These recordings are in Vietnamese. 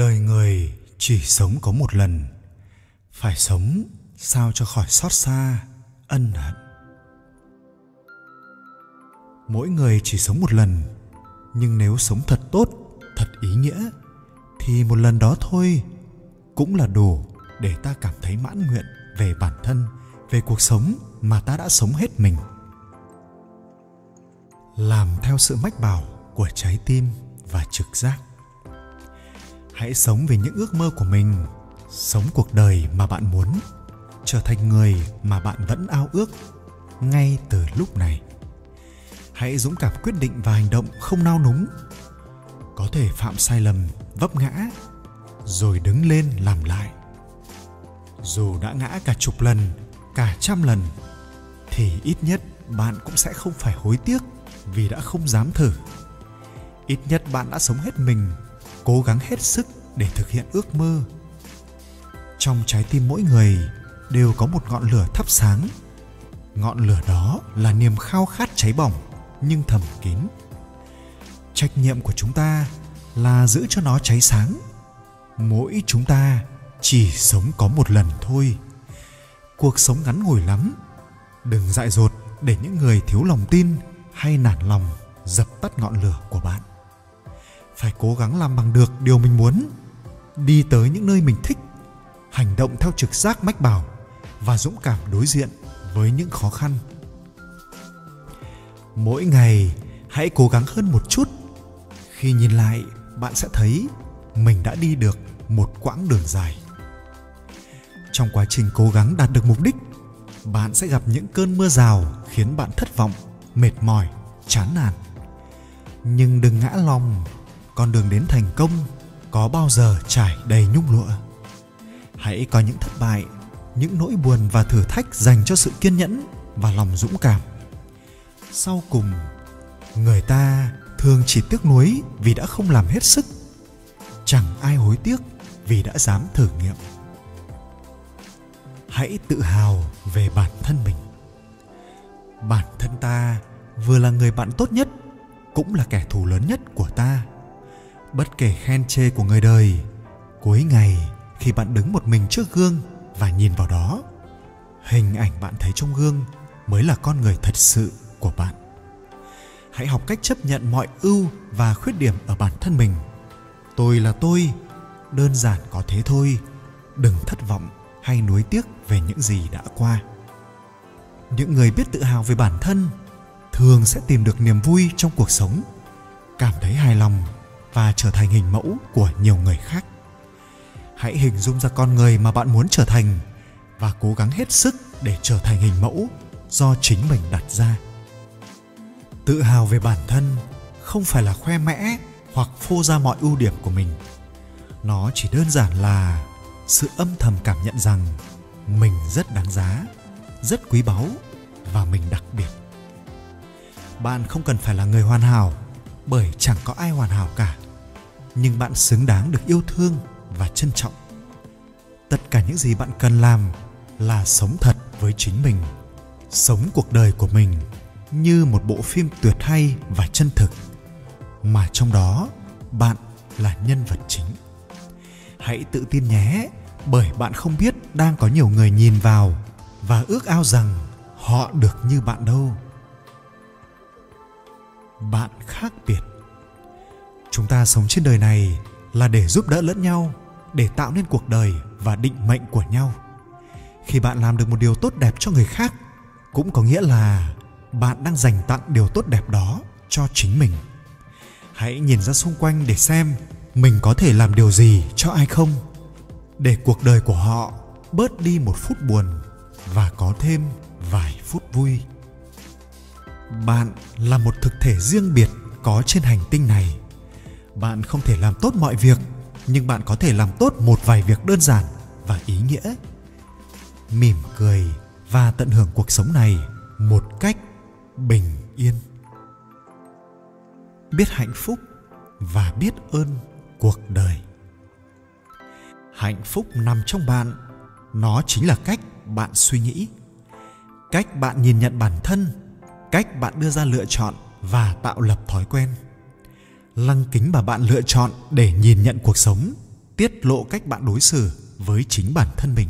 đời người chỉ sống có một lần. Phải sống sao cho khỏi xót xa, ân hận. Mỗi người chỉ sống một lần, nhưng nếu sống thật tốt, thật ý nghĩa, thì một lần đó thôi cũng là đủ để ta cảm thấy mãn nguyện về bản thân, về cuộc sống mà ta đã sống hết mình. Làm theo sự mách bảo của trái tim và trực giác hãy sống về những ước mơ của mình. Sống cuộc đời mà bạn muốn. Trở thành người mà bạn vẫn ao ước ngay từ lúc này. Hãy dũng cảm quyết định và hành động không nao núng. Có thể phạm sai lầm, vấp ngã, rồi đứng lên làm lại. Dù đã ngã cả chục lần, cả trăm lần, thì ít nhất bạn cũng sẽ không phải hối tiếc vì đã không dám thử. Ít nhất bạn đã sống hết mình cố gắng hết sức để thực hiện ước mơ. Trong trái tim mỗi người đều có một ngọn lửa thắp sáng. Ngọn lửa đó là niềm khao khát cháy bỏng nhưng thầm kín. Trách nhiệm của chúng ta là giữ cho nó cháy sáng. Mỗi chúng ta chỉ sống có một lần thôi. Cuộc sống ngắn ngủi lắm. Đừng dại dột để những người thiếu lòng tin hay nản lòng dập tắt ngọn lửa của bạn phải cố gắng làm bằng được điều mình muốn. Đi tới những nơi mình thích, hành động theo trực giác mách bảo và dũng cảm đối diện với những khó khăn. Mỗi ngày, hãy cố gắng hơn một chút. Khi nhìn lại, bạn sẽ thấy mình đã đi được một quãng đường dài. Trong quá trình cố gắng đạt được mục đích, bạn sẽ gặp những cơn mưa rào khiến bạn thất vọng, mệt mỏi, chán nản. Nhưng đừng ngã lòng con đường đến thành công có bao giờ trải đầy nhung lụa? Hãy có những thất bại, những nỗi buồn và thử thách dành cho sự kiên nhẫn và lòng dũng cảm. Sau cùng, người ta thường chỉ tiếc nuối vì đã không làm hết sức. Chẳng ai hối tiếc vì đã dám thử nghiệm. Hãy tự hào về bản thân mình. Bản thân ta vừa là người bạn tốt nhất, cũng là kẻ thù lớn nhất của ta bất kể khen chê của người đời, cuối ngày khi bạn đứng một mình trước gương và nhìn vào đó, hình ảnh bạn thấy trong gương mới là con người thật sự của bạn. Hãy học cách chấp nhận mọi ưu và khuyết điểm ở bản thân mình. Tôi là tôi, đơn giản có thế thôi, đừng thất vọng hay nuối tiếc về những gì đã qua. Những người biết tự hào về bản thân thường sẽ tìm được niềm vui trong cuộc sống, cảm thấy hài lòng và trở thành hình mẫu của nhiều người khác. Hãy hình dung ra con người mà bạn muốn trở thành và cố gắng hết sức để trở thành hình mẫu do chính mình đặt ra. Tự hào về bản thân không phải là khoe mẽ hoặc phô ra mọi ưu điểm của mình. Nó chỉ đơn giản là sự âm thầm cảm nhận rằng mình rất đáng giá, rất quý báu và mình đặc biệt. Bạn không cần phải là người hoàn hảo bởi chẳng có ai hoàn hảo cả nhưng bạn xứng đáng được yêu thương và trân trọng. Tất cả những gì bạn cần làm là sống thật với chính mình, sống cuộc đời của mình như một bộ phim tuyệt hay và chân thực, mà trong đó bạn là nhân vật chính. Hãy tự tin nhé, bởi bạn không biết đang có nhiều người nhìn vào và ước ao rằng họ được như bạn đâu. Bạn khác biệt chúng ta sống trên đời này là để giúp đỡ lẫn nhau, để tạo nên cuộc đời và định mệnh của nhau. Khi bạn làm được một điều tốt đẹp cho người khác, cũng có nghĩa là bạn đang dành tặng điều tốt đẹp đó cho chính mình. Hãy nhìn ra xung quanh để xem mình có thể làm điều gì cho ai không, để cuộc đời của họ bớt đi một phút buồn và có thêm vài phút vui. Bạn là một thực thể riêng biệt có trên hành tinh này bạn không thể làm tốt mọi việc, nhưng bạn có thể làm tốt một vài việc đơn giản và ý nghĩa. Mỉm cười và tận hưởng cuộc sống này một cách bình yên. Biết hạnh phúc và biết ơn cuộc đời. Hạnh phúc nằm trong bạn, nó chính là cách bạn suy nghĩ, cách bạn nhìn nhận bản thân, cách bạn đưa ra lựa chọn và tạo lập thói quen lăng kính mà bạn lựa chọn để nhìn nhận cuộc sống, tiết lộ cách bạn đối xử với chính bản thân mình.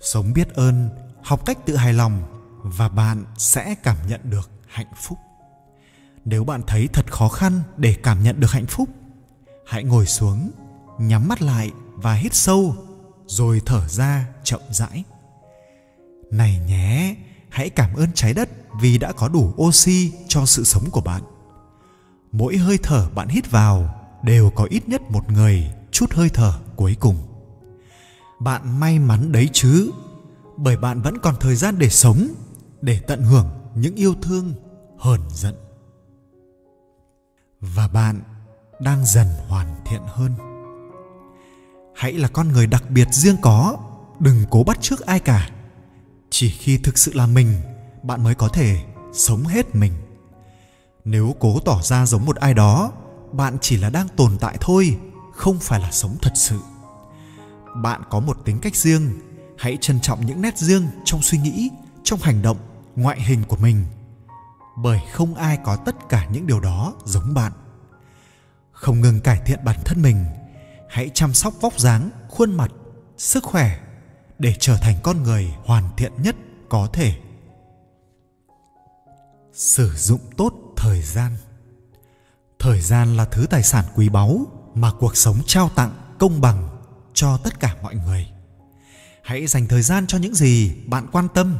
Sống biết ơn, học cách tự hài lòng và bạn sẽ cảm nhận được hạnh phúc. Nếu bạn thấy thật khó khăn để cảm nhận được hạnh phúc, hãy ngồi xuống, nhắm mắt lại và hít sâu rồi thở ra chậm rãi. Này nhé, hãy cảm ơn trái đất vì đã có đủ oxy cho sự sống của bạn mỗi hơi thở bạn hít vào đều có ít nhất một người chút hơi thở cuối cùng. Bạn may mắn đấy chứ, bởi bạn vẫn còn thời gian để sống, để tận hưởng những yêu thương, hờn giận. Và bạn đang dần hoàn thiện hơn. Hãy là con người đặc biệt riêng có, đừng cố bắt chước ai cả. Chỉ khi thực sự là mình, bạn mới có thể sống hết mình nếu cố tỏ ra giống một ai đó, bạn chỉ là đang tồn tại thôi, không phải là sống thật sự. Bạn có một tính cách riêng, hãy trân trọng những nét riêng trong suy nghĩ, trong hành động, ngoại hình của mình. Bởi không ai có tất cả những điều đó giống bạn. Không ngừng cải thiện bản thân mình, hãy chăm sóc vóc dáng, khuôn mặt, sức khỏe để trở thành con người hoàn thiện nhất có thể. Sử dụng tốt thời gian. Thời gian là thứ tài sản quý báu mà cuộc sống trao tặng, công bằng cho tất cả mọi người. Hãy dành thời gian cho những gì bạn quan tâm.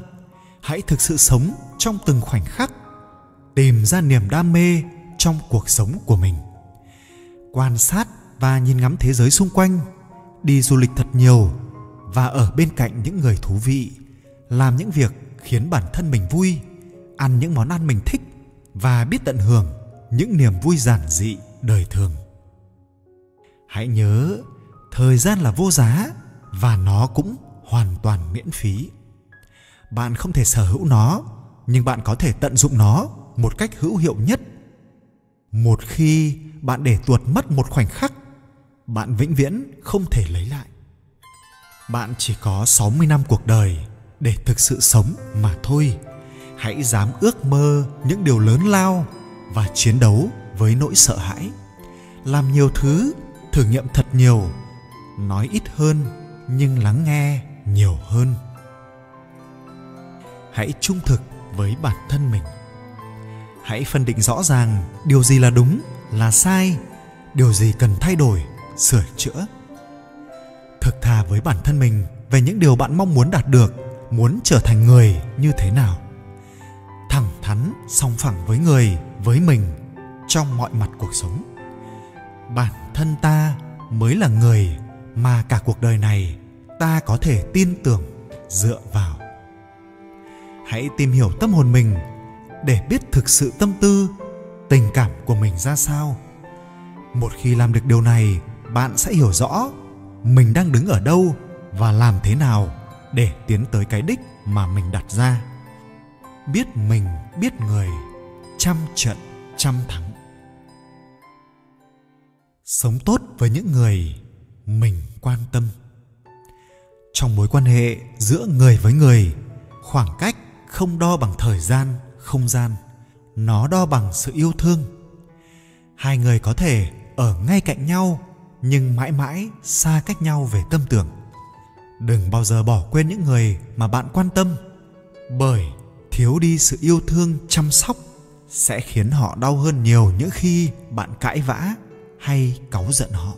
Hãy thực sự sống trong từng khoảnh khắc, tìm ra niềm đam mê trong cuộc sống của mình. Quan sát và nhìn ngắm thế giới xung quanh, đi du lịch thật nhiều và ở bên cạnh những người thú vị, làm những việc khiến bản thân mình vui, ăn những món ăn mình thích và biết tận hưởng những niềm vui giản dị đời thường. Hãy nhớ, thời gian là vô giá và nó cũng hoàn toàn miễn phí. Bạn không thể sở hữu nó, nhưng bạn có thể tận dụng nó một cách hữu hiệu nhất. Một khi bạn để tuột mất một khoảnh khắc, bạn vĩnh viễn không thể lấy lại. Bạn chỉ có 60 năm cuộc đời để thực sự sống mà thôi hãy dám ước mơ những điều lớn lao và chiến đấu với nỗi sợ hãi. Làm nhiều thứ, thử nghiệm thật nhiều, nói ít hơn nhưng lắng nghe nhiều hơn. Hãy trung thực với bản thân mình. Hãy phân định rõ ràng điều gì là đúng, là sai, điều gì cần thay đổi, sửa chữa. Thực thà với bản thân mình về những điều bạn mong muốn đạt được, muốn trở thành người như thế nào thẳng thắn song phẳng với người, với mình, trong mọi mặt cuộc sống. Bản thân ta mới là người mà cả cuộc đời này ta có thể tin tưởng, dựa vào. Hãy tìm hiểu tâm hồn mình để biết thực sự tâm tư, tình cảm của mình ra sao. Một khi làm được điều này, bạn sẽ hiểu rõ mình đang đứng ở đâu và làm thế nào để tiến tới cái đích mà mình đặt ra biết mình, biết người, trăm trận, trăm thắng. Sống tốt với những người mình quan tâm. Trong mối quan hệ giữa người với người, khoảng cách không đo bằng thời gian, không gian, nó đo bằng sự yêu thương. Hai người có thể ở ngay cạnh nhau, nhưng mãi mãi xa cách nhau về tâm tưởng. Đừng bao giờ bỏ quên những người mà bạn quan tâm, bởi thiếu đi sự yêu thương, chăm sóc sẽ khiến họ đau hơn nhiều những khi bạn cãi vã hay cáu giận họ.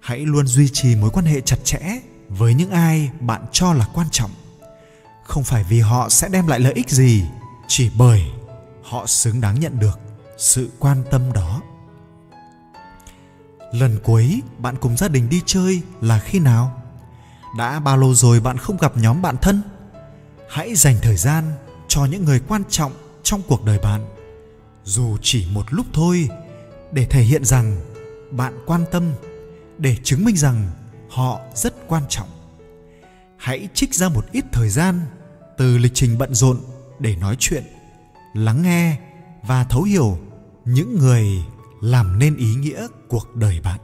Hãy luôn duy trì mối quan hệ chặt chẽ với những ai bạn cho là quan trọng. Không phải vì họ sẽ đem lại lợi ích gì, chỉ bởi họ xứng đáng nhận được sự quan tâm đó. Lần cuối, bạn cùng gia đình đi chơi là khi nào? Đã bao lâu rồi bạn không gặp nhóm bạn thân? Hãy dành thời gian cho những người quan trọng trong cuộc đời bạn. Dù chỉ một lúc thôi, để thể hiện rằng bạn quan tâm, để chứng minh rằng họ rất quan trọng. Hãy trích ra một ít thời gian từ lịch trình bận rộn để nói chuyện, lắng nghe và thấu hiểu những người làm nên ý nghĩa cuộc đời bạn.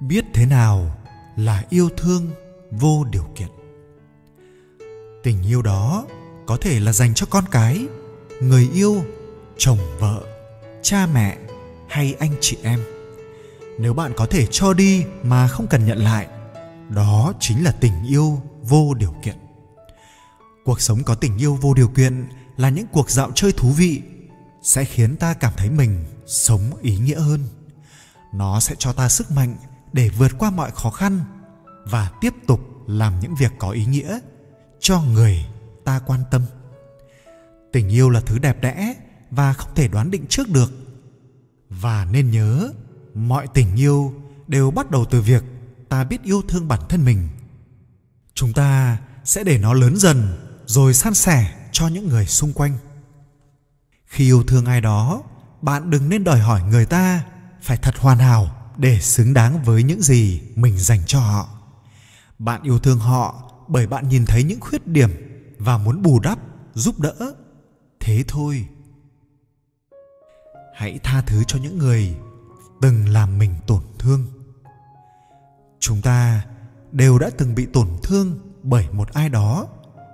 Biết thế nào là yêu thương vô điều kiện? Tình yêu đó có thể là dành cho con cái, người yêu, chồng, vợ, cha mẹ hay anh chị em. Nếu bạn có thể cho đi mà không cần nhận lại, đó chính là tình yêu vô điều kiện. Cuộc sống có tình yêu vô điều kiện là những cuộc dạo chơi thú vị sẽ khiến ta cảm thấy mình sống ý nghĩa hơn. Nó sẽ cho ta sức mạnh để vượt qua mọi khó khăn và tiếp tục làm những việc có ý nghĩa cho người ta quan tâm. Tình yêu là thứ đẹp đẽ và không thể đoán định trước được. Và nên nhớ, mọi tình yêu đều bắt đầu từ việc ta biết yêu thương bản thân mình. Chúng ta sẽ để nó lớn dần rồi san sẻ cho những người xung quanh. Khi yêu thương ai đó, bạn đừng nên đòi hỏi người ta phải thật hoàn hảo để xứng đáng với những gì mình dành cho họ. Bạn yêu thương họ bởi bạn nhìn thấy những khuyết điểm và muốn bù đắp, giúp đỡ. Thế thôi. Hãy tha thứ cho những người từng làm mình tổn thương. Chúng ta đều đã từng bị tổn thương bởi một ai đó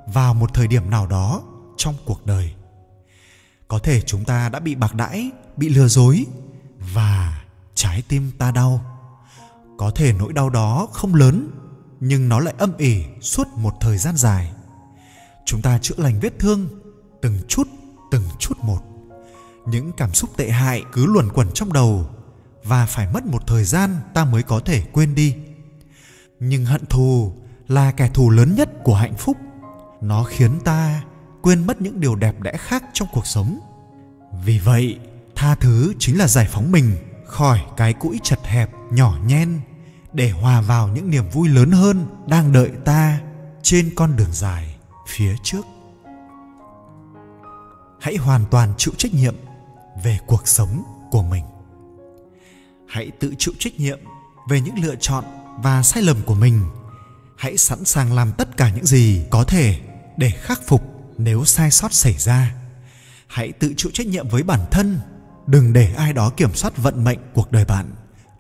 vào một thời điểm nào đó trong cuộc đời. Có thể chúng ta đã bị bạc đãi, bị lừa dối và trái tim ta đau. Có thể nỗi đau đó không lớn nhưng nó lại âm ỉ suốt một thời gian dài. Chúng ta chữa lành vết thương từng chút từng chút một. Những cảm xúc tệ hại cứ luẩn quẩn trong đầu và phải mất một thời gian ta mới có thể quên đi. Nhưng hận thù là kẻ thù lớn nhất của hạnh phúc. Nó khiến ta quên mất những điều đẹp đẽ khác trong cuộc sống. Vì vậy, tha thứ chính là giải phóng mình khỏi cái cũi chật hẹp nhỏ nhen để hòa vào những niềm vui lớn hơn đang đợi ta trên con đường dài phía trước. Hãy hoàn toàn chịu trách nhiệm về cuộc sống của mình. Hãy tự chịu trách nhiệm về những lựa chọn và sai lầm của mình. Hãy sẵn sàng làm tất cả những gì có thể để khắc phục nếu sai sót xảy ra. Hãy tự chịu trách nhiệm với bản thân. Đừng để ai đó kiểm soát vận mệnh cuộc đời bạn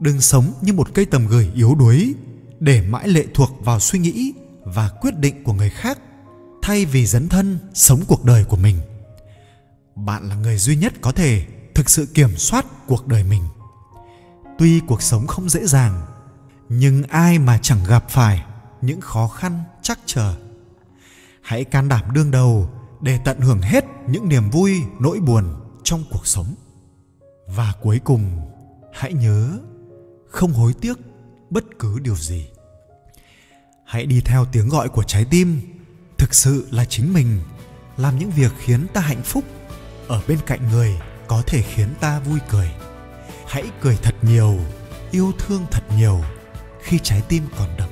đừng sống như một cây tầm gửi yếu đuối, để mãi lệ thuộc vào suy nghĩ và quyết định của người khác, thay vì dấn thân sống cuộc đời của mình. Bạn là người duy nhất có thể thực sự kiểm soát cuộc đời mình. Tuy cuộc sống không dễ dàng, nhưng ai mà chẳng gặp phải những khó khăn chắc chờ hãy can đảm đương đầu để tận hưởng hết những niềm vui, nỗi buồn trong cuộc sống. Và cuối cùng, hãy nhớ không hối tiếc bất cứ điều gì. Hãy đi theo tiếng gọi của trái tim, thực sự là chính mình, làm những việc khiến ta hạnh phúc, ở bên cạnh người có thể khiến ta vui cười. Hãy cười thật nhiều, yêu thương thật nhiều khi trái tim còn đập.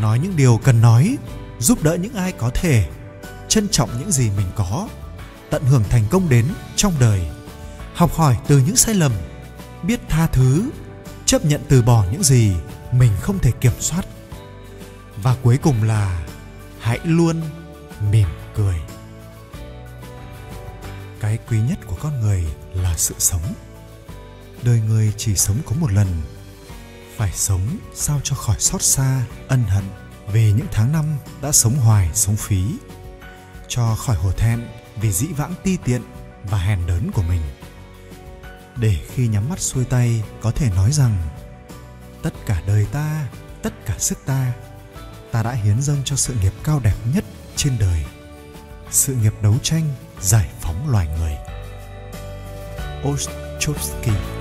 Nói những điều cần nói, giúp đỡ những ai có thể, trân trọng những gì mình có, tận hưởng thành công đến trong đời. Học hỏi từ những sai lầm, biết tha thứ chấp nhận từ bỏ những gì mình không thể kiểm soát. Và cuối cùng là hãy luôn mỉm cười. Cái quý nhất của con người là sự sống. Đời người chỉ sống có một lần. Phải sống sao cho khỏi xót xa, ân hận vì những tháng năm đã sống hoài, sống phí. Cho khỏi hổ thẹn vì dĩ vãng ti tiện và hèn đớn của mình để khi nhắm mắt xuôi tay, có thể nói rằng, tất cả đời ta, tất cả sức ta ta đã hiến dâng cho sự nghiệp cao đẹp nhất trên đời, sự nghiệp đấu tranh giải phóng loài người. Ostrovsky